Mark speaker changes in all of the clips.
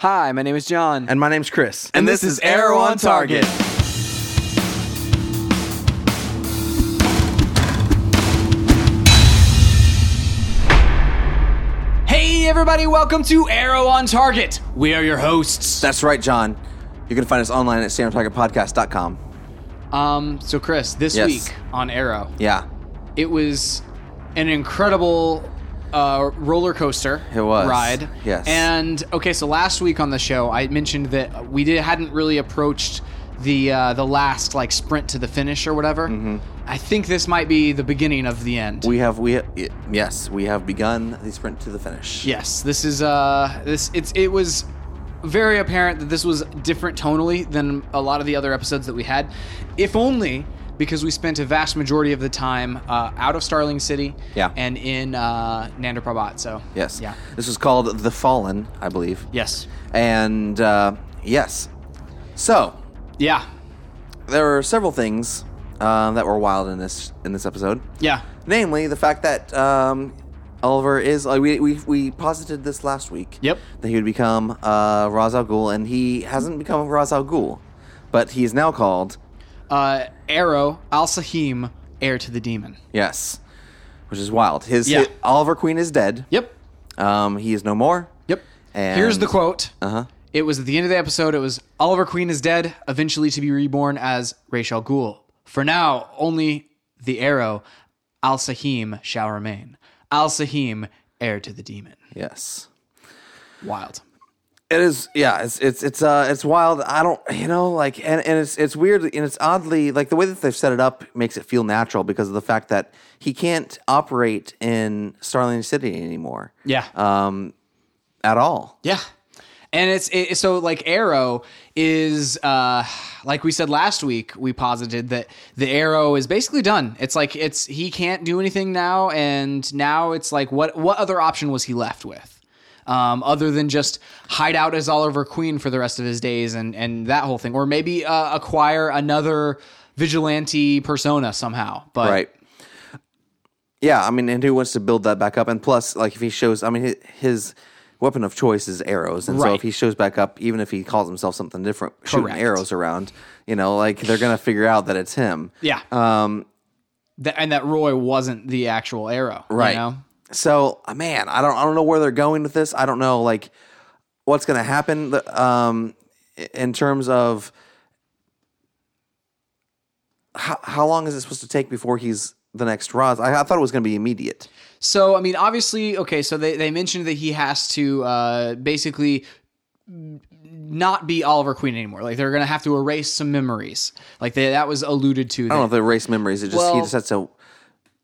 Speaker 1: Hi, my name is John.
Speaker 2: And my name's Chris.
Speaker 1: And this is Arrow on Target. Hey, everybody, welcome to Arrow on Target. We are your hosts.
Speaker 2: That's right, John. You can find us online at StayOnTargetPodcast.com.
Speaker 1: Um, so Chris, this
Speaker 2: Yes.
Speaker 1: week on Arrow,
Speaker 2: Yeah,
Speaker 1: it was an incredible uh, roller coaster
Speaker 2: It was,
Speaker 1: ride.
Speaker 2: yes.
Speaker 1: And okay, so last week on the show, I mentioned that we did, hadn't really approached the uh, the last like sprint to the finish or whatever. I think this might be the beginning of the end.
Speaker 2: Mm-hmm. we have we yes we have begun the sprint to the finish.
Speaker 1: yes, this is uh this it's it was very apparent that this was different tonally than a lot of the other episodes that we had, if only because we spent a vast majority of the time uh, out of Starling City
Speaker 2: Yeah.
Speaker 1: and in uh, Parbat. So
Speaker 2: Yes.
Speaker 1: yeah,
Speaker 2: This was called The Fallen, I believe.
Speaker 1: yes,
Speaker 2: And uh, yes, so
Speaker 1: yeah,
Speaker 2: there were several things um, that were wild in this in this episode.
Speaker 1: yeah,
Speaker 2: Namely, the fact that um, Oliver is like we, we we posited this last week.
Speaker 1: Yep.
Speaker 2: That he would become uh, Ra's al Ghul, and he hasn't become Ra's al Ghul, but he is now called
Speaker 1: uh, Arrow Al Sahim, heir to the demon.
Speaker 2: yes, which is wild. His,
Speaker 1: Yeah.
Speaker 2: his- Oliver Queen is dead.
Speaker 1: Yep,
Speaker 2: Um, he is no more.
Speaker 1: yep.
Speaker 2: And
Speaker 1: Here's the quote.
Speaker 2: Uh huh.
Speaker 1: It was at the end of the episode. It was Oliver Queen is dead, eventually to be reborn as Ra's al Ghul. For now, only the arrow Al Sahim shall remain. Al Sahim, heir to the demon.
Speaker 2: Yes.
Speaker 1: Wild.
Speaker 2: It is, yeah. It's it's it's uh it's wild. I don't, you know, like, and, and it's it's weird, and it's oddly like the way that they've set it up makes it feel natural because of the fact that he can't operate in Starling City anymore
Speaker 1: Yeah.
Speaker 2: um, at all.
Speaker 1: Yeah. And it's it, so like Arrow is uh like we said last week we posited that the Arrow is basically done. It's like it's he can't do anything now and now it's like what what other option was he left with? Um, other than just hide out as Oliver Queen for the rest of his days and and that whole thing or maybe uh, acquire another vigilante persona somehow. But
Speaker 2: Right. Yeah, I mean, and who wants to build that back up? And plus, like, if he shows, I mean, his, weapon of choice is arrows, and so if he shows back up, even if he calls himself something different, shooting
Speaker 1: Correct.
Speaker 2: arrows around, you know, like they're gonna figure out that it's him.
Speaker 1: yeah.
Speaker 2: Um,
Speaker 1: and that Roy wasn't the actual Arrow. you
Speaker 2: Right.
Speaker 1: know?
Speaker 2: So, uh, man, I don't, I don't know where they're going with this. I don't know, like, what's going to happen. Um, in terms of how, how long is it supposed to take before he's the next Ra's? I, I thought it was going to be immediate.
Speaker 1: So, I mean, obviously, okay, so they, they mentioned that he has to uh, basically not be Oliver Queen anymore. Like, they're going to have to erase some memories. Like, they, that was alluded to.
Speaker 2: I don't know if they erase memories. It just he just has to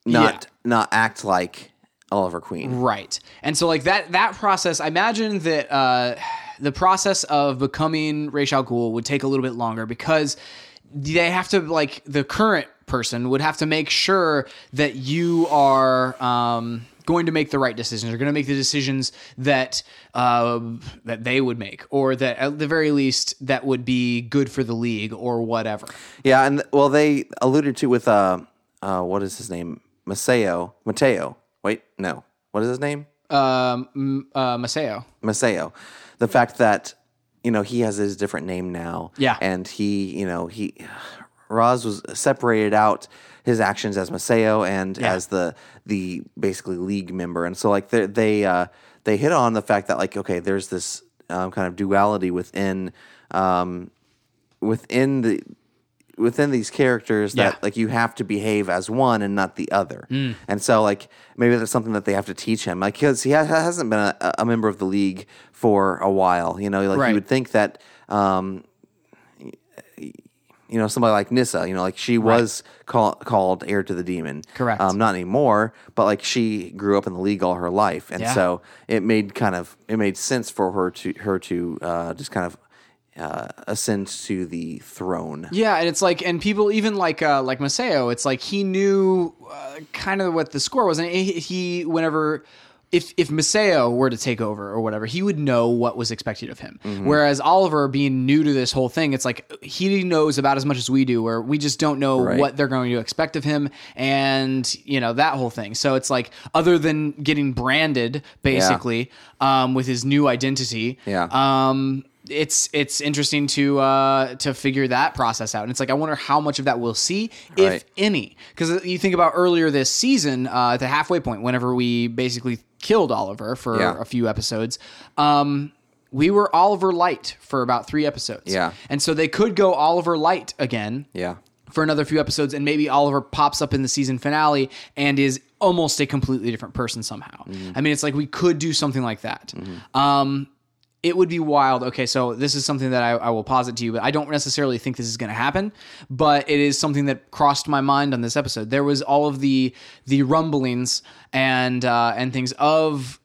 Speaker 2: not
Speaker 1: yeah.
Speaker 2: not act like Oliver Queen.
Speaker 1: Right. And so, like, that, that process, I imagine that uh, the process of becoming Ra's al Ghul would take a little bit longer because they have to, like, the current person would have to make sure that you are um, going to make the right decisions. You're going to make the decisions that uh, that they would make, or that at the very least that would be good for the league, or whatever.
Speaker 2: Yeah, and well, they alluded to with uh, uh, what is his name? Maseo. Mateo. Wait, no. What is his name?
Speaker 1: Um, uh, Maseo.
Speaker 2: Maseo. The fact that you know he has his different name now.
Speaker 1: Yeah.
Speaker 2: and he, you know, he Roz was separated out his actions as Maseo and
Speaker 1: Yeah.
Speaker 2: as the the basically league member, and so like they they uh, they hit on the fact that like okay, there's this um, kind of duality within um, within the within these characters that
Speaker 1: Yeah.
Speaker 2: like you have to behave as one and not the other
Speaker 1: Mm.
Speaker 2: and so like maybe that's something that they have to teach him like because he ha- hasn't been a, a member of the league for a while you know like
Speaker 1: Right.
Speaker 2: you would think that um you know somebody like Nyssa, you know, like she was call, called heir to the demon.
Speaker 1: Correct.
Speaker 2: Um, not anymore, but like she grew up in the league all her life, and
Speaker 1: Yeah.
Speaker 2: so it made kind of it made sense for her to her to uh, just kind of uh, ascend to the throne.
Speaker 1: Yeah, and it's like, and people even like uh, like Maseo, it's like he knew uh, kind of what the score was, and he, he whenever if if Maseo were to take over or whatever, he would know what was expected of him.
Speaker 2: Mm-hmm.
Speaker 1: Whereas Oliver, being new to this whole thing, it's like he knows about as much as we do, where we just don't know
Speaker 2: Right.
Speaker 1: what they're going to expect of him, and you know that whole thing. So it's like other than getting branded, basically, um, with his new identity,
Speaker 2: Yeah.
Speaker 1: um, it's it's interesting to uh, to figure that process out. And it's like I wonder how much of that we'll see, if
Speaker 2: Right.
Speaker 1: any. Because you think about earlier this season, uh, at the halfway point, whenever we basically killed Oliver for
Speaker 2: Yeah.
Speaker 1: a few episodes. Um, we were Oliver Light for about three episodes.
Speaker 2: Yeah.
Speaker 1: And so they could go Oliver Light again
Speaker 2: Yeah.
Speaker 1: for another few episodes, and maybe Oliver pops up in the season finale and is almost a completely different person somehow. I mean, it's like we could do something like that. Um, it would be wild. Okay, so this is something that I, I will posit to you, but I don't necessarily think this is going to happen. But it is something that crossed my mind on this episode. There was all of the the rumblings and uh, and things of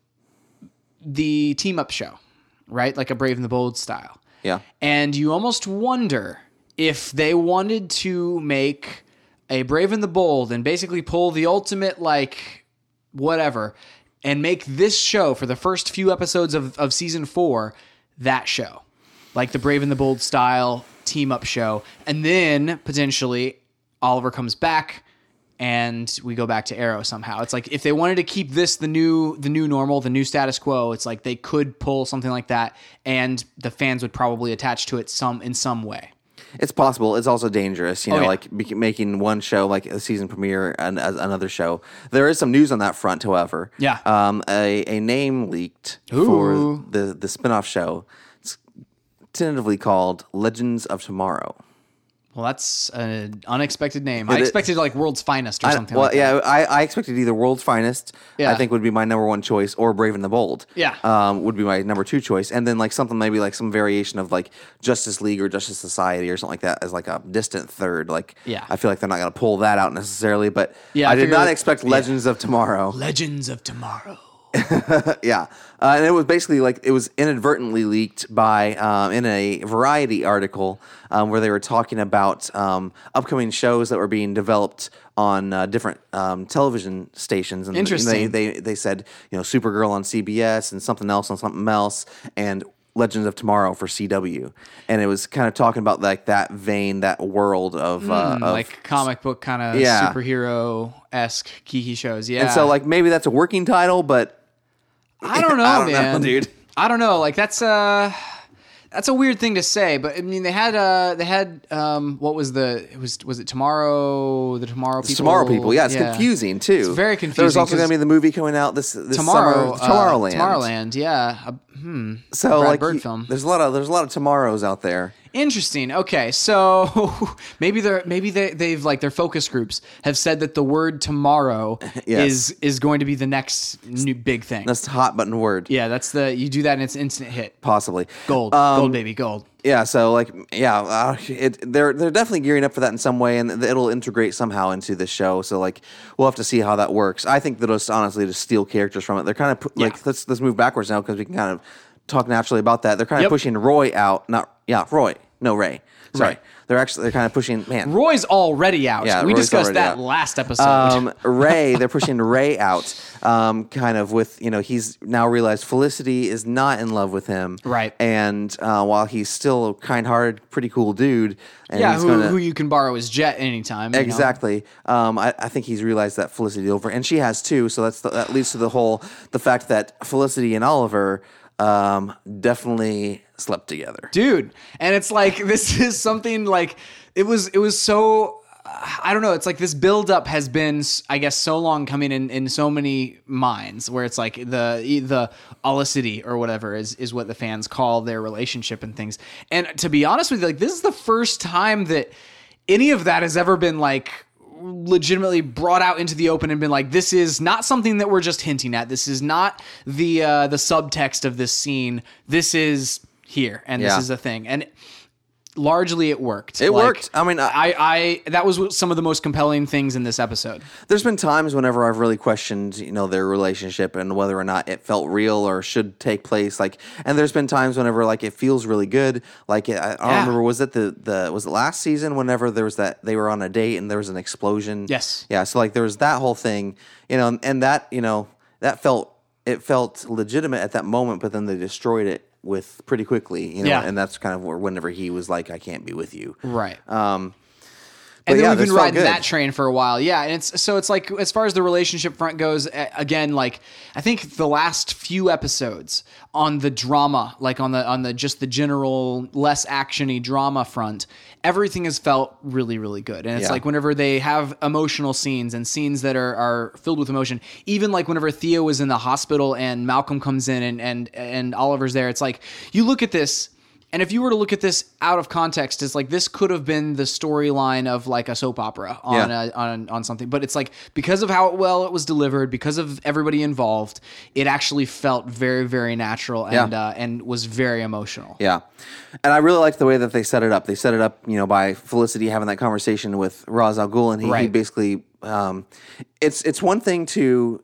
Speaker 1: the team up show, right? Like a Brave and the Bold style.
Speaker 2: Yeah.
Speaker 1: And you almost wonder if they wanted to make a Brave and the Bold and basically pull the ultimate, like, whatever, and make this show for the first few episodes of, of season four that show. Like the Brave and the Bold style team up show. And then potentially Oliver comes back and we go back to Arrow somehow. It's like if they wanted to keep this the new the new normal, the new status quo, it's like they could pull something like that and the fans would probably attach to it some in some way.
Speaker 2: It's possible. It's also dangerous, you know,
Speaker 1: Oh, yeah.
Speaker 2: like be- making one show like a season premiere and another show. There is some news on that front, however.
Speaker 1: Yeah.
Speaker 2: Um, a, a name leaked
Speaker 1: Ooh.
Speaker 2: for the the spin-off show. It's tentatively called Legends of Tomorrow.
Speaker 1: Well, that's an unexpected name. I
Speaker 2: It-
Speaker 1: expected like World's Finest or
Speaker 2: I-
Speaker 1: something
Speaker 2: well,
Speaker 1: like
Speaker 2: yeah,
Speaker 1: that.
Speaker 2: I, I expected either World's Finest,
Speaker 1: Yeah.
Speaker 2: I think would be my number one choice, or Brave and the Bold.
Speaker 1: Yeah.
Speaker 2: Um, would be my number two choice. And then like something maybe like some variation of like Justice League or Justice Society or something like that as like a distant third. Like
Speaker 1: Yeah.
Speaker 2: I feel like they're not gonna pull that out necessarily, but
Speaker 1: Yeah, I
Speaker 2: I, did not expect
Speaker 1: yeah.
Speaker 2: Legends of Tomorrow.
Speaker 1: Legends of Tomorrow.
Speaker 2: yeah, uh, and it was basically like it was inadvertently leaked by um, in a Variety article um, where they were talking about um, upcoming shows that were being developed on uh, different um, television stations. And
Speaker 1: Interesting.
Speaker 2: They, they they said you know Supergirl on CBS and something else on something else and. Legends of Tomorrow for CW, and it was kind of talking about like that vein, that world of, uh, of
Speaker 1: Hmm, like comic book kind of
Speaker 2: Yeah.
Speaker 1: superhero esque geeky shows. Yeah.
Speaker 2: and so like maybe that's a working title, but
Speaker 1: I don't know,
Speaker 2: I don't know,
Speaker 1: man,
Speaker 2: dude.
Speaker 1: I don't know. Like that's uh that's a weird thing to say, but I mean they had uh they had um what was the it was was it tomorrow the tomorrow people
Speaker 2: Tomorrow People. Yeah, it's confusing too.
Speaker 1: It's very confusing.
Speaker 2: There's
Speaker 1: also
Speaker 2: gonna be the movie coming out this this
Speaker 1: Tomorrow,
Speaker 2: summer, Tomorrowland.
Speaker 1: Uh, Tomorrowland, yeah. Hmm.
Speaker 2: So
Speaker 1: Brad
Speaker 2: like,
Speaker 1: Bird
Speaker 2: you-
Speaker 1: film.
Speaker 2: there's a lot of there's a lot of tomorrows out there.
Speaker 1: Interesting. Okay, so maybe they're maybe they they've like their focus groups have said that the word tomorrow
Speaker 2: Yes.
Speaker 1: is is going to be the next new big thing.
Speaker 2: That's the hot button word,
Speaker 1: yeah, that's the you do that and it's instant hit.
Speaker 2: possibly.
Speaker 1: Gold,
Speaker 2: Um,
Speaker 1: gold baby, gold.
Speaker 2: Yeah, so like, yeah, uh, it, they're they're definitely gearing up for that in some way, and it'll integrate somehow into the show. So like, we'll have to see how that works. I think they'll just honestly just steal characters from it. They're kind of
Speaker 1: Yeah.
Speaker 2: like let's let's move backwards now because we can kind of talk naturally about that. They're kind of
Speaker 1: Yep.
Speaker 2: pushing Roy out, not yeah, Roy, no Ray. Sorry,
Speaker 1: Right.
Speaker 2: They're actually they're kind of pushing man.
Speaker 1: Roy's already out.
Speaker 2: Yeah,
Speaker 1: we
Speaker 2: Roy's
Speaker 1: discussed that
Speaker 2: out.
Speaker 1: last episode.
Speaker 2: um, Ray, they're pushing Ray out, um, kind of with you know he's now realized Felicity is not in love with him,
Speaker 1: Right.
Speaker 2: And uh, while he's still a kind-hearted, pretty cool dude, and
Speaker 1: yeah, who,
Speaker 2: gonna
Speaker 1: who you can borrow his jet anytime. you know?
Speaker 2: exactly. Um, I, I think he's realized that Felicity over, and she has too. So that's the, that leads to the whole the fact that Felicity and Oliver um, definitely slept together.
Speaker 1: dude and it's like this is something like it was it was so i don't know it's like this buildup has been i guess so long coming in in so many minds where it's like the the olicity or whatever is is what the fans call their relationship and things and to be honest with you like this is the first time that any of that has ever been like legitimately brought out into the open and been like this is not something that we're just hinting at. This is not the uh the subtext of this scene. This is here and
Speaker 2: Yeah.
Speaker 1: this is a thing. And largely it worked
Speaker 2: It worked. I mean, I-
Speaker 1: I, I that was some of the most compelling things in this episode
Speaker 2: There's been times whenever I've really questioned, you know, their relationship and whether or not it felt real or should take place. Like, and there's been times whenever like it feels really good. Like, I, I don't
Speaker 1: Yeah.
Speaker 2: remember was it the the was it last season? Whenever there was that they were on a date and there was an explosion.
Speaker 1: Yes.
Speaker 2: Yeah. So like there was that whole thing, you know, and, and that you know that felt it felt legitimate at that moment, but then they destroyed it with pretty quickly, you know,
Speaker 1: Yeah.
Speaker 2: and that's kind of where whenever he was like, I can't be with you.
Speaker 1: Right.
Speaker 2: Um,
Speaker 1: and then
Speaker 2: yeah,
Speaker 1: we've been riding
Speaker 2: good.
Speaker 1: that train for a while. Yeah, and it's so it's like as far as the relationship front goes, again, like I think the last few episodes on the drama, like on the on the just the general less actiony drama front, everything has felt really really good. And it's
Speaker 2: Yeah.
Speaker 1: like whenever they have emotional scenes and scenes that are are filled with emotion, even like whenever Thea was in the hospital and Malcolm comes in and and and Oliver's there, it's like you look at this and if you were to look at this out of context, it's like this could have been the storyline of like a soap opera on
Speaker 2: Yeah.
Speaker 1: a, on on something. But it's like because of how well it was delivered, because of everybody involved, it actually felt very very natural and
Speaker 2: Yeah.
Speaker 1: uh, and was very emotional.
Speaker 2: Yeah. And I really liked the way that they set it up. They set it up, you know, by Felicity having that conversation with Ra's al Ghul, and he, he basically, um, it's it's one thing to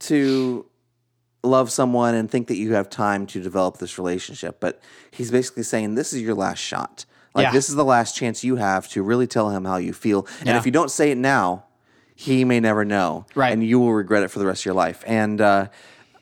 Speaker 2: to love someone and think that you have time to develop this relationship, but he's basically saying this is your last shot. Like
Speaker 1: Yeah.
Speaker 2: this is the last chance you have to really tell him how you feel. And
Speaker 1: Yeah.
Speaker 2: if you don't say it now, he may never know,
Speaker 1: Right.
Speaker 2: And you will regret it for the rest of your life. And uh,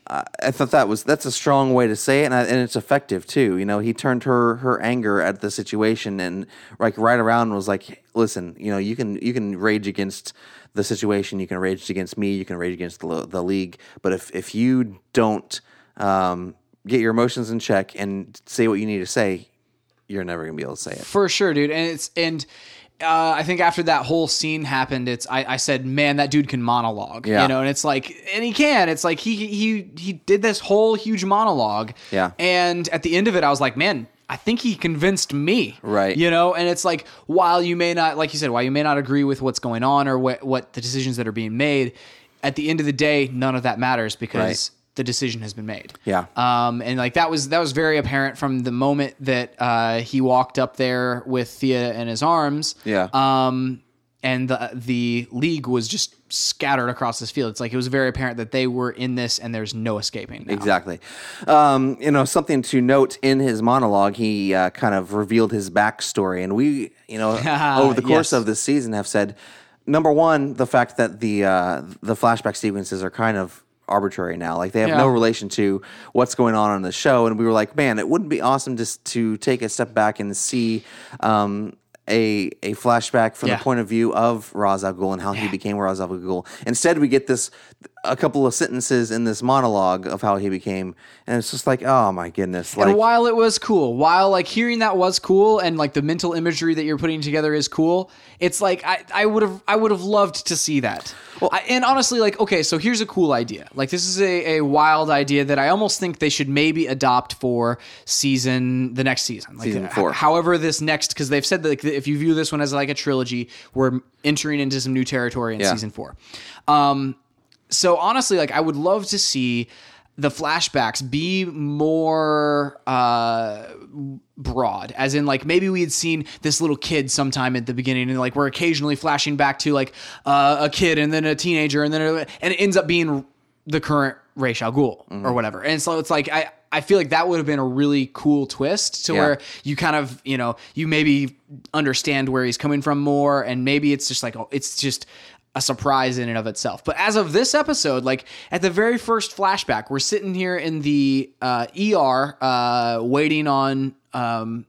Speaker 2: I thought that was that's a strong way to say it, and, I, and it's effective too. You know, he turned her her anger at the situation and like right around was like, "Listen, you know, you can you can rage against the situation, you can rage against me, you can rage against the the league, but if if you don't um, get your emotions in check and say what you need to say, you're never gonna be able to say it."
Speaker 1: For sure, dude. And it's and uh, I think after that whole scene happened, it's I, I said, man, that dude can monologue.
Speaker 2: Yeah.
Speaker 1: You know, and it's like and he can. It's like he he he did this whole huge monologue.
Speaker 2: Yeah.
Speaker 1: And at the end of it, I was like, man, I think he convinced me.
Speaker 2: Right.
Speaker 1: You know, and it's like while you may not like you said, while you may not agree with what's going on or what what the decisions that are being made, at the end of the day, none of that matters because
Speaker 2: Right.
Speaker 1: the decision has been made.
Speaker 2: Yeah.
Speaker 1: Um, and like that was that was very apparent from the moment that uh, he walked up there with Thea in his arms.
Speaker 2: Yeah.
Speaker 1: Um, and the the league was just scattered across this field. It's like it was very apparent that they were in this, and there's no escaping. now.
Speaker 2: Exactly. Um, you know, something to note in his monologue, he uh, kind of revealed his backstory. And we, you know, over the course
Speaker 1: Yes.
Speaker 2: of this season have said, number one, the fact that the, uh, the flashback sequences are kind of arbitrary now. Like they have no relation to what's going on on the show. And we were like, man, it wouldn't be awesome just to take a step back and see, um, a, a flashback from
Speaker 1: Yeah.
Speaker 2: the point of view of Ra's al Ghul and how he became Ra's al Ghul. Instead, we get this a couple of sentences in this monologue of how he became, and it's just like, oh my goodness! Like,
Speaker 1: and while it was cool, while like hearing that was cool, and like the mental imagery that you're putting together is cool, it's like I I would have I would have loved to see that. I, and honestly, like okay, so here's a cool idea. Like this is a, a wild idea that I almost think they should maybe adopt for season the next season, like
Speaker 2: Season four.
Speaker 1: however this next because they've said that like, if you view this one as like a trilogy, we're entering into some new territory in
Speaker 2: Yeah.
Speaker 1: season four. Um, so honestly, like I would love to see the flashbacks be more uh broad as in like maybe we had seen this little kid sometime at the beginning and like we're occasionally flashing back to like uh, a kid and then a teenager and then a, and it ends up being the current Ra's al Ghul or whatever and so it's like I I feel like that would have been a really cool twist to
Speaker 2: Yeah.
Speaker 1: where you kind of you know you maybe understand where he's coming from more and maybe it's just like oh, it's just a surprise in and of itself. But as of this episode, like at the very first flashback, we're sitting here in the uh, ER uh, waiting on um,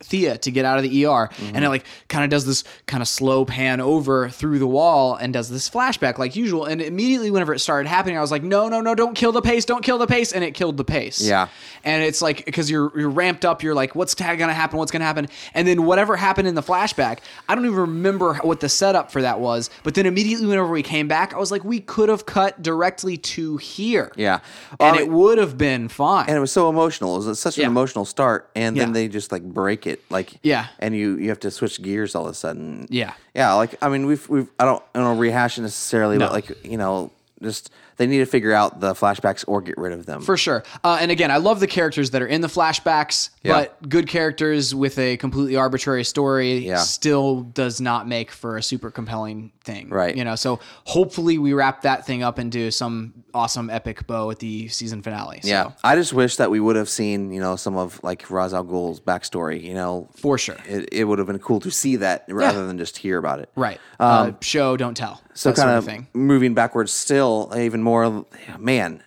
Speaker 1: Thea to get out of the ER, and it like kind of does this kind of slow pan over through the wall and does this flashback like usual. And immediately, whenever it started happening, I was like, no, no, no, don't kill the pace, don't kill the pace, and it killed the pace.
Speaker 2: Yeah.
Speaker 1: And it's like because you're you're ramped up, you're like, what's gonna happen? What's gonna happen? And then whatever happened in the flashback, I don't even remember what the setup for that was. But then immediately, whenever we came back, I was like, we could have cut directly to here.
Speaker 2: yeah,
Speaker 1: And
Speaker 2: Um,
Speaker 1: it would have been fine.
Speaker 2: and it was so emotional. It was such an
Speaker 1: Yeah.
Speaker 2: emotional start, and then
Speaker 1: Yeah.
Speaker 2: they just like break it, like
Speaker 1: Yeah.
Speaker 2: and you you have to switch gears all of a sudden.
Speaker 1: Yeah.
Speaker 2: yeah. Like I mean, we've we've I don't I don't rehash it necessarily,
Speaker 1: No.
Speaker 2: but like you know, just they need to figure out the flashbacks or get rid of them.
Speaker 1: For sure. Uh, and again, I love the characters that are in the flashbacks,
Speaker 2: Yeah.
Speaker 1: but good characters with a completely arbitrary story
Speaker 2: Yeah.
Speaker 1: still does not make for a super compelling thing.
Speaker 2: Right.
Speaker 1: You know, so hopefully we wrap that thing up into some awesome epic bow at the season finale. So,
Speaker 2: yeah, I just wish that we would have seen you know some of like Ra's al Ghul's backstory. You know,
Speaker 1: For sure.
Speaker 2: it, it would have been cool to see that rather than just hear about it.
Speaker 1: Right. uh, show, don't tell.
Speaker 2: Um, So
Speaker 1: that sort
Speaker 2: kind
Speaker 1: of
Speaker 2: of
Speaker 1: thing.
Speaker 2: moving backwards still even more. Man,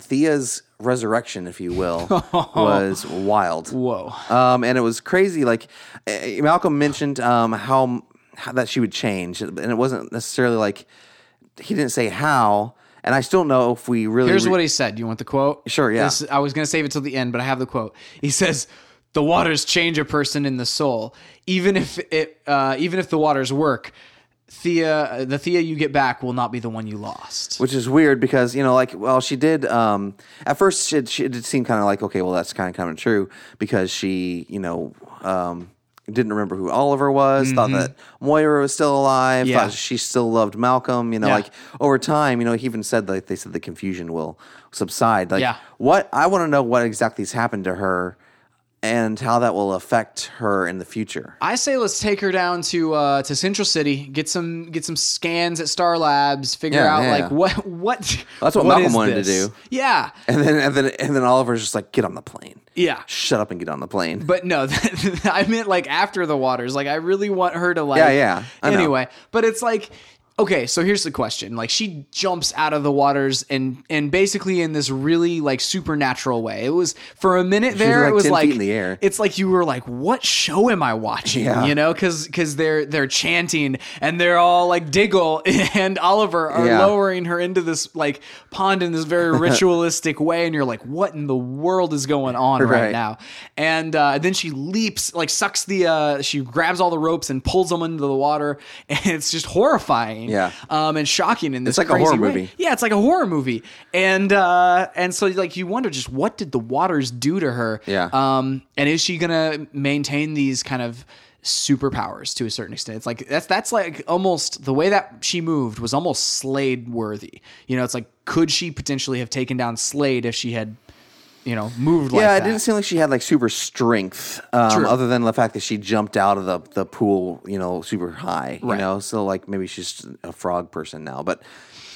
Speaker 2: Thea's resurrection, if you will, was wild.
Speaker 1: Whoa.
Speaker 2: Um, and it was crazy. Like eh, Malcolm mentioned, um, how, how that she would change, and it wasn't necessarily like he didn't say how. And I still don't know if we really.
Speaker 1: Here's
Speaker 2: re-
Speaker 1: what he said. You want the quote?
Speaker 2: Sure, yeah.
Speaker 1: This- I was going to save it till the end, but I have the quote. He says, "The waters change a person in the soul, even if it, uh, even if the waters work. Thea, the Thea you get back will not be the one you lost."
Speaker 2: which is weird because you know like well she did um at first she, she it did seem kind of like okay well that's kind of kind of true because she you know um didn't remember who Oliver was thought that Moira was still alive
Speaker 1: Mm-hmm. Yeah.
Speaker 2: thought she still loved Malcolm you know
Speaker 1: Yeah.
Speaker 2: like over time you know he even said like they said the confusion will subside like
Speaker 1: Yeah.
Speaker 2: what I want to know what exactly has happened to her and how that will affect her in the future
Speaker 1: I say let's take her down to uh, to Central City, get some get some scans at Star Labs, figure
Speaker 2: Yeah,
Speaker 1: out
Speaker 2: yeah.
Speaker 1: like what what.
Speaker 2: That's what
Speaker 1: what
Speaker 2: Malcolm wanted to do.
Speaker 1: Yeah,
Speaker 2: and then and then and then Oliver's just like get on the plane
Speaker 1: yeah.
Speaker 2: shut up and get on the plane
Speaker 1: But no, I meant like after the waters. Like I really want her to like.
Speaker 2: Yeah, yeah, I know.
Speaker 1: Anyway, but it's like. Okay, so here's the question. Like she jumps out of the waters and and basically in this really like supernatural way. It was for a minute there
Speaker 2: like
Speaker 1: it was
Speaker 2: 10
Speaker 1: like
Speaker 2: in the air.
Speaker 1: it's like you were like what show am I watching?
Speaker 2: Yeah.
Speaker 1: You know, cuz cuz they're they're chanting and they're all like Diggle and Oliver are
Speaker 2: Yeah.
Speaker 1: lowering her into this like pond in this very ritualistic way and you're like what in the world is going on right,
Speaker 2: Right.
Speaker 1: now? And uh, then she leaps, like sucks the, uh, she grabs all the ropes and pulls them into the water, and it's just horrifying,
Speaker 2: Yeah.
Speaker 1: um, and shocking in this.
Speaker 2: It's like a horror
Speaker 1: way.
Speaker 2: movie.
Speaker 1: Yeah, it's like a horror movie, and uh, and so like you wonder just what did the waters do to her?
Speaker 2: Yeah.
Speaker 1: Um, and is she gonna maintain these kind of superpowers to a certain extent. It's like that's that's like almost the way that she moved was almost Slade worthy. You know, it's like could she potentially have taken down Slade if she had, you know, moved like
Speaker 2: yeah,
Speaker 1: that?
Speaker 2: it didn't seem like she had like super strength, um,
Speaker 1: True.
Speaker 2: other than the fact that she jumped out of the, the pool, you know, super high. You
Speaker 1: Right.
Speaker 2: know, so like maybe she's a frog person now, but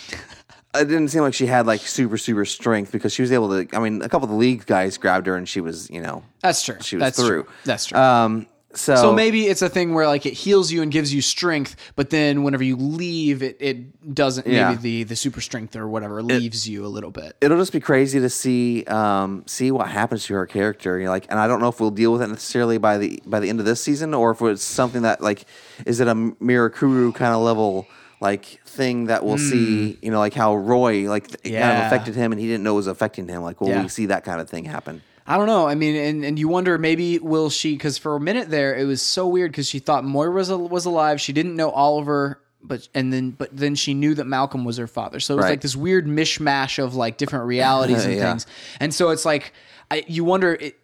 Speaker 2: it didn't seem like she had like super super strength because she was able to. I mean, a couple of the league guys grabbed her and she was, you know,
Speaker 1: That's true.
Speaker 2: she was
Speaker 1: That's
Speaker 2: through.
Speaker 1: True. That's true.
Speaker 2: Um, so
Speaker 1: so maybe it's a thing where like it heals you and gives you strength, but then whenever you leave, it, it doesn't.
Speaker 2: Yeah.
Speaker 1: Maybe the the super strength or whatever leaves you a little bit.
Speaker 2: it'll just be crazy to see um, see what happens to her character. You know, like, and I don't know if we'll deal with it necessarily by the by the end of this season, or if it's something that like is it a Mirakuru kind of level like thing that we'll see. You know, like how Roy like it kind of
Speaker 1: Hmm.
Speaker 2: Affected him, and he didn't know it was affecting him. Like, will
Speaker 1: Yeah.
Speaker 2: we see that kind of thing happen?
Speaker 1: I don't know. I mean, and, and you wonder maybe will she? Because for a minute there, it was so weird because she thought Moira was was alive. She didn't know Oliver, but and then but then she knew that Malcolm was her father. So it was
Speaker 2: Right.
Speaker 1: like this weird mishmash of like different realities and
Speaker 2: Yeah.
Speaker 1: things. And so it's like I, you wonder it,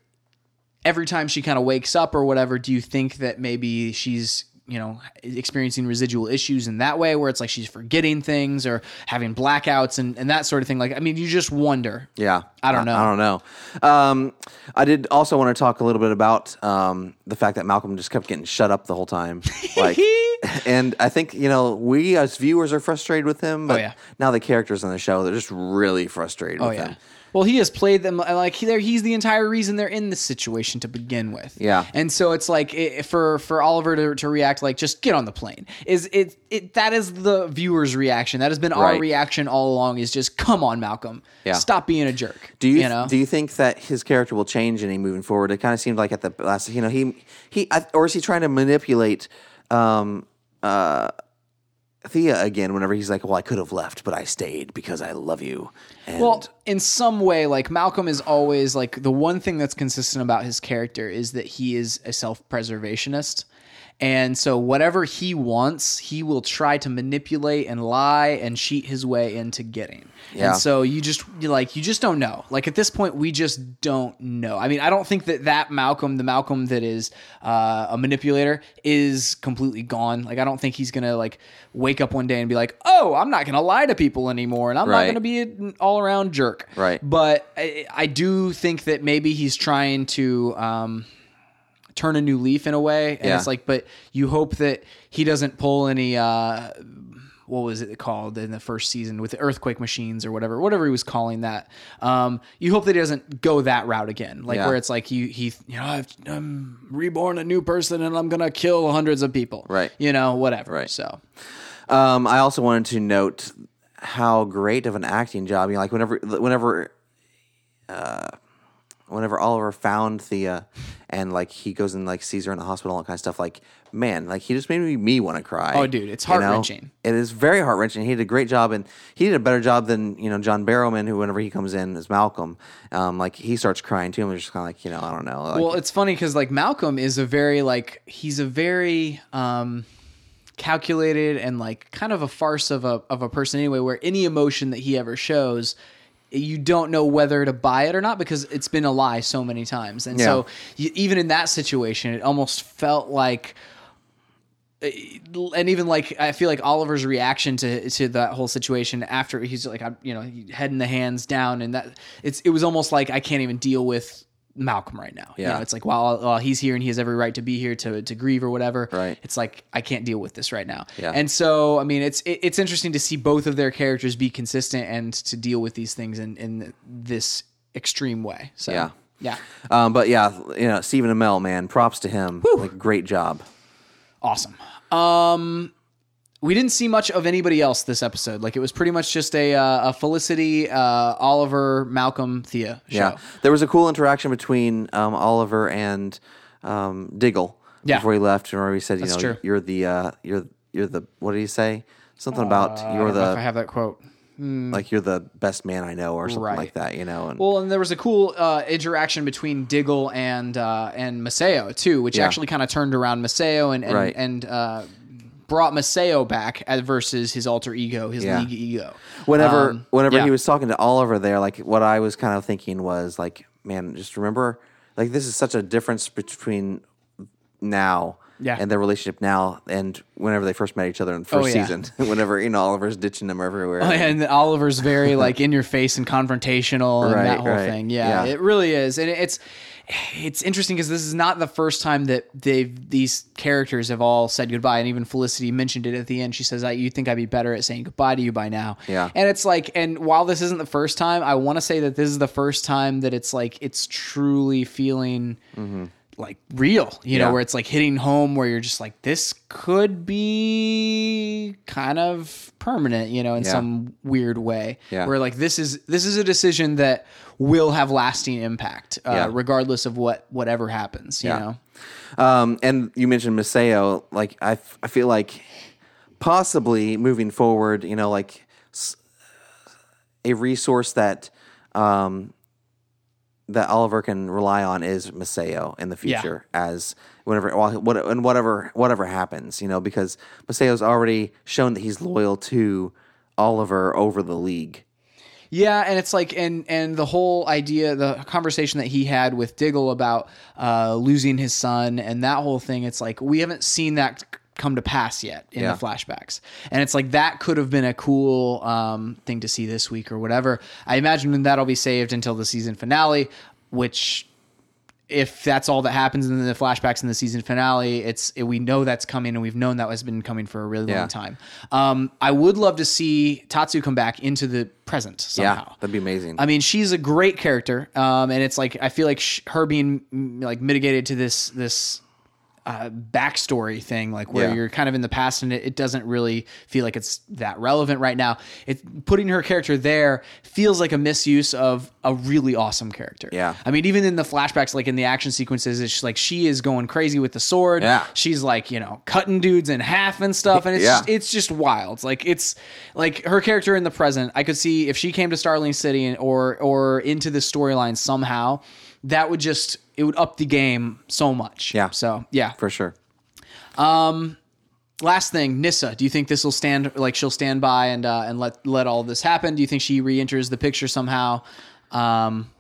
Speaker 1: every time she kind of wakes up or whatever. Do you think that maybe she's you know experiencing residual issues in that way where it's like she's forgetting things or having blackouts and, and that sort of thing like i mean you just wonder
Speaker 2: Yeah,
Speaker 1: I don't know.
Speaker 2: I, don't know. Um, I did also want to talk a little bit about um, the fact that Malcolm just kept getting shut up the whole time. Like, and I think you know we as viewers are frustrated with him, but
Speaker 1: Oh, yeah.
Speaker 2: now the characters on the show they're just really frustrated
Speaker 1: Oh
Speaker 2: with
Speaker 1: yeah.
Speaker 2: him.
Speaker 1: Well, he has played them like he, he's the entire reason they're in this situation to begin with.
Speaker 2: Yeah.
Speaker 1: and so it's like i for for Oliver to, to react like just get on the plane is it it that is the viewer's reaction. That has been our reaction all along. Is just come on, Malcolm,
Speaker 2: Yeah.
Speaker 1: stop being a jerk.
Speaker 2: Do you,
Speaker 1: know?
Speaker 2: do you think that his character will change any moving forward? It kind of seemed like at the last, you know, he he or is he trying to manipulate um, uh, Thea again? Whenever he's like, "Well, I could have left, but I stayed because I love you." And
Speaker 1: Well, in some way, like Malcolm is always like the one thing that's consistent about his character is that he is a self preservationist. And so, whatever he wants, he will try to manipulate and lie and cheat his way into getting.
Speaker 2: Yeah.
Speaker 1: And so, you just you like you just don't know. Like at this point, we just don't know. I mean, I don't think that that Malcolm, the Malcolm that is uh, a manipulator, is completely gone. Like I don't think he's gonna like wake up one day and be like, "Oh, I'm not gonna lie to people anymore, and I'm
Speaker 2: Right.
Speaker 1: not gonna be an all around jerk."
Speaker 2: Right.
Speaker 1: But I, I do think that maybe he's trying to um, turn a new leaf in a way. And
Speaker 2: Yeah.
Speaker 1: it's like, but you hope that he doesn't pull any. Uh, what was it called in the first season with the earthquake machines or whatever, whatever he was calling that. Um, you hope that he doesn't go that route again, like
Speaker 2: Yeah.
Speaker 1: where it's like you, he, you know, I've, I'm reborn a new person and I'm gonna kill hundreds of people,
Speaker 2: Right.
Speaker 1: You know, whatever.
Speaker 2: Right.
Speaker 1: So
Speaker 2: Um, I also wanted to note how great of an acting job. You know, like whenever whenever uh, whenever Oliver found Thea and like he goes and like sees her in the hospital and all that kind of stuff, like man, like he just made me, me want to cry.
Speaker 1: Oh, dude, it's
Speaker 2: you know? It is very heart wrenching. He did a great job, and he did a better job than you know John Barrowman, who whenever he comes in as Malcolm, um, like he starts crying too. And we're just kind of like you know I don't know. Like,
Speaker 1: Well, it's funny because like Malcolm is a very like he's a very um calculated and like kind of a farce of a of a person anyway. Where any emotion that he ever shows. You don't know whether to buy it or not because it's been a lie so many times, and so y even in that situation, it almost felt like eh, and even like I feel like Oliver's reaction to to that whole situation after he's like I'm you know head in the hands down and that it's it was almost like I can't even deal with Malcolm right now. You
Speaker 2: Yeah.
Speaker 1: know, it's like while, while he's here and he has every right to be here to to grieve or whatever.
Speaker 2: Right.
Speaker 1: It's like I can't deal with this right now.
Speaker 2: Yeah.
Speaker 1: And so I mean it's it, it's interesting to see both of their characters be consistent and to deal with these things in in this extreme way. So
Speaker 2: Yeah.
Speaker 1: yeah.
Speaker 2: um, but yeah, you know Stephen Amell, man, props to him. Like great job.
Speaker 1: Awesome. Um, we didn't see much of anybody else this episode. Like it was pretty much just a uh, a Felicity, uh, Oliver, Malcolm, Thea show.
Speaker 2: Yeah, there was a cool interaction between um, Oliver and um, Diggle
Speaker 1: Yeah.
Speaker 2: before he left. Remember, he said, "You know,
Speaker 1: true.
Speaker 2: you're the uh, you're you're the what did he say? Something about you're
Speaker 1: don't know if I have that quote.
Speaker 2: like you're the best man I know or something
Speaker 1: Right.
Speaker 2: like that. You know, and
Speaker 1: Well, and there was a cool uh, interaction between Diggle and uh, and Maseo too, which
Speaker 2: Yeah.
Speaker 1: actually kind of turned around Maseo and and,
Speaker 2: Right.
Speaker 1: and uh, brought Maseo back as versus his alter ego, his
Speaker 2: Yeah.
Speaker 1: league ego.
Speaker 2: whenever
Speaker 1: Um,
Speaker 2: whenever
Speaker 1: yeah.
Speaker 2: he was talking to Oliver there, like what I was kind of thinking was like, man, just remember, like this is such a difference between now.
Speaker 1: Yeah.
Speaker 2: And their relationship now, and whenever they first met each other in the first
Speaker 1: Oh, yeah.
Speaker 2: season, whenever you know Oliver's ditching them everywhere,
Speaker 1: and Oliver's very like in your face and confrontational and
Speaker 2: Right,
Speaker 1: that whole
Speaker 2: right.
Speaker 1: thing. Yeah,
Speaker 2: Yeah.
Speaker 1: it really is, and it's it's interesting because this is not the first time that they've these characters have all said goodbye, and even Felicity mentioned it at the end. She says, "I you think I'd be better at saying goodbye to you by now?"
Speaker 2: Yeah.
Speaker 1: and it's like, and while this isn't the first time, I want to say that this is the first time that it's like it's truly feeling. Mm-hmm. Like real, you know,
Speaker 2: Mm-hmm.
Speaker 1: Where it's like hitting home, where you're just like, this could be kind of permanent, you know, in
Speaker 2: Yeah.
Speaker 1: some weird way
Speaker 2: Yeah.
Speaker 1: where like this is this is a decision that will have lasting impact uh,
Speaker 2: Yeah.
Speaker 1: regardless of what whatever happens you
Speaker 2: Yeah.
Speaker 1: know
Speaker 2: Um, and you mentioned Maseo. Like I, f- I feel like possibly moving forward, you know, like s- a resource that um, that Oliver can rely on is Maseo in the
Speaker 1: Yeah.
Speaker 2: future as whenever well, what and whatever whatever happens, you know, because Maseo's already shown that he's loyal to Oliver over the league.
Speaker 1: yeah and it's like and and the whole idea the conversation that he had with diggle about uh losing his son and that whole thing it's like we haven't seen that come to pass yet in
Speaker 2: Yeah.
Speaker 1: the flashbacks and it's like that could have been a cool um thing to see this week or whatever i imagine that'll be saved until the season finale which if that's all that happens in the flashbacks in the season finale, it's we know that's coming, and we've known that has been coming for a really
Speaker 2: Yeah.
Speaker 1: long time. Um, I would love to see Tatsu come back into the present somehow.
Speaker 2: Yeah, that'd be amazing.
Speaker 1: I mean, she's a great character, um, and it's like I feel like sh- her being mm, like mitigated to this this uh, backstory thing, like where
Speaker 2: Yeah.
Speaker 1: you're kind of in the past, and it, it doesn't really feel like it's that relevant right now. It putting her character there feels like a misuse of a really awesome character.
Speaker 2: Yeah.
Speaker 1: I mean, even in the flashbacks, like in the action sequences, it's like she is going crazy with the sword.
Speaker 2: Yeah.
Speaker 1: she's like you know cutting dudes in half and stuff, and it's
Speaker 2: Yeah.
Speaker 1: just, it's just wild. Like it's like her character in the present. I could see if she came to Starling City and, or or into the storyline somehow, that would just it would up the game so much.
Speaker 2: Yeah.
Speaker 1: So yeah.
Speaker 2: for sure.
Speaker 1: Um, Last thing, Nyssa. Do you think this will stand like she'll stand by and uh, and let let all this happen? Do you think she re-enters the picture somehow? Um,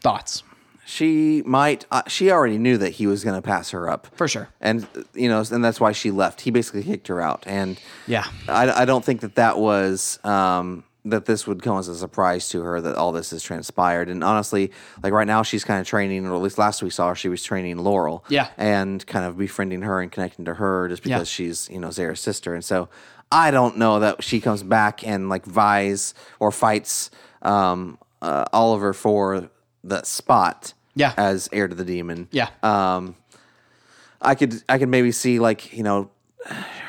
Speaker 1: thoughts
Speaker 2: She might. Uh, she already knew that he was going to pass her up
Speaker 1: for sure.
Speaker 2: and you know, and that's why she left. He basically kicked her out, and
Speaker 1: Yeah.
Speaker 2: I, I don't think that that was um, that this would come as a surprise to her that all this has transpired. And honestly, like right now, she's kind of training, or at least last we saw her, she was training Laurel,
Speaker 1: Yeah.
Speaker 2: and kind of befriending her and connecting to her just
Speaker 1: Yeah.
Speaker 2: because she's you know Sara's sister, and so. I don't know that she comes back and like vies or fights um, uh, Oliver for the spot
Speaker 1: Yeah.
Speaker 2: as heir to the demon.
Speaker 1: Yeah.
Speaker 2: Um, I could I could maybe see like you know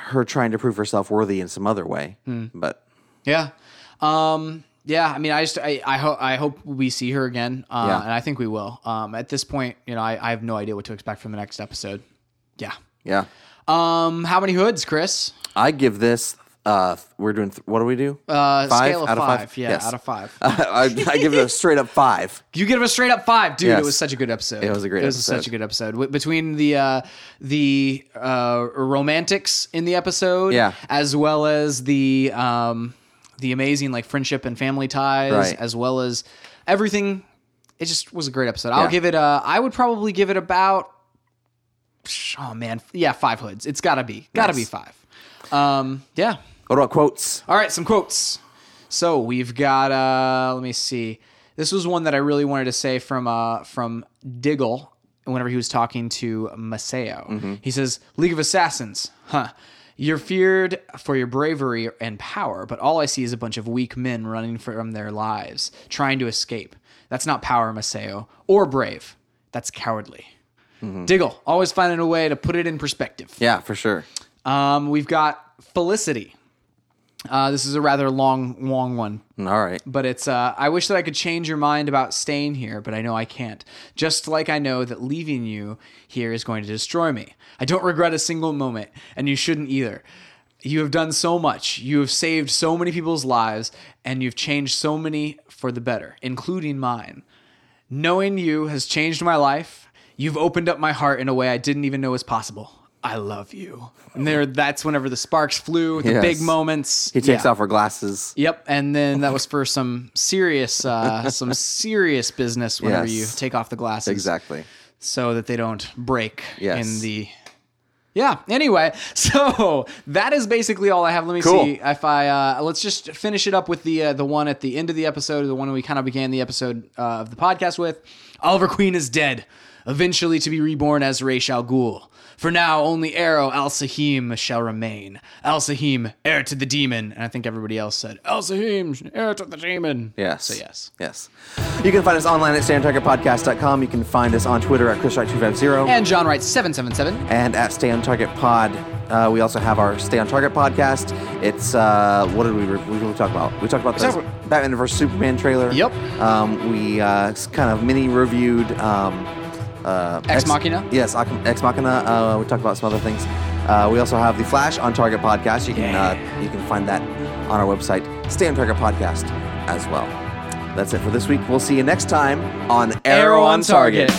Speaker 2: her trying to prove herself worthy in some other way,
Speaker 1: Hmm.
Speaker 2: but
Speaker 1: Yeah. Um, yeah, I mean, I just I, I hope I hope we see her again, uh,
Speaker 2: Yeah.
Speaker 1: and I think we will. Um, at this point, you know, I, I have no idea what to expect from the next episode. Yeah.
Speaker 2: Yeah.
Speaker 1: Um, how many hoods, Chris?
Speaker 2: I give this. Uh, we're doing. Th- what do we do?
Speaker 1: Uh,
Speaker 2: Five
Speaker 1: scale of
Speaker 2: out of
Speaker 1: five.
Speaker 2: five?
Speaker 1: Yeah,
Speaker 2: Yes.
Speaker 1: out of five.
Speaker 2: I, I give it a straight up five.
Speaker 1: You give it a straight up five, dude.
Speaker 2: Yes.
Speaker 1: It was such a good episode.
Speaker 2: It was a great
Speaker 1: It was
Speaker 2: episode.
Speaker 1: such a good episode. W- Between the uh, the uh, romantics in the episode,
Speaker 2: Yeah.
Speaker 1: as well as the um, the amazing like friendship and family ties,
Speaker 2: Right.
Speaker 1: as well as everything. It just was a great episode. I'll
Speaker 2: Yeah.
Speaker 1: give it. Uh, I would probably give it about. Oh man, yeah, five hoods. It's gotta be, gotta
Speaker 2: Nice.
Speaker 1: be five. Um, yeah.
Speaker 2: What about quotes?
Speaker 1: All right, some quotes. So we've got uh let me see. This was one that I really wanted to say from uh from Diggle whenever he was talking to Maseo. He says, League of Assassins, huh. You're feared for your bravery and power, but all I see is a bunch of weak men running from their lives, trying to escape. That's not power, Maseo, or brave. That's cowardly. Diggle, always finding a way to put it in perspective.
Speaker 2: Yeah, for sure.
Speaker 1: Um, we've got Felicity. Uh, this is a rather long, long one,
Speaker 2: All right.
Speaker 1: but it's. Uh, I wish that I could change your mind about staying here, but I know I can't. Just like I know that leaving you here is going to destroy me. I don't regret a single moment, and you shouldn't either. You have done so much. You have saved so many people's lives, and you've changed so many for the better, including mine. Knowing you has changed my life. You've opened up my heart in a way I didn't even know was possible. I love you. And there, that's whenever the sparks flew, the
Speaker 2: Yes.
Speaker 1: big moments.
Speaker 2: He takes
Speaker 1: Yeah.
Speaker 2: off her glasses.
Speaker 1: Yep, and then that was for some serious, uh, some serious business. Whenever
Speaker 2: Yes.
Speaker 1: you take off the glasses,
Speaker 2: Exactly.
Speaker 1: so that they don't break
Speaker 2: Yes.
Speaker 1: in the. Yeah. Anyway, so that is basically all I have. Let me
Speaker 2: Cool.
Speaker 1: see if I uh, let's just finish it up with the uh, the one at the end of the episode, the one we kind of began the episode uh, of the podcast with. Oliver Queen is dead, eventually to be reborn as Ra's al Ghul. For now, only Arrow Al Sahim shall remain. Al Sahim, heir to the demon. And I think everybody else said Al Sahim, heir to the demon.
Speaker 2: Yes.
Speaker 1: So yes.
Speaker 2: Yes. You can find us online at StayOnTargetPodcast.com. You can find us on Twitter at ChrisWright250
Speaker 1: And John writes seven seven seven.
Speaker 2: and at Stay on Target Pod. Uh, we also have our Stay on Target podcast. It's uh, what did we re- we really talk about? We talked about the Batman vs Superman trailer.
Speaker 1: Yep.
Speaker 2: Um, we uh, kind of mini reviewed um, uh,
Speaker 1: Ex Machina?
Speaker 2: Yes, Ex Machina. Uh, we talked about some other things. Uh, we also have the Flash on Target podcast. You can uh, you can find that on our website, Stay on Target podcast, as well. That's it for this week. We'll see you next time on Arrow, on Target.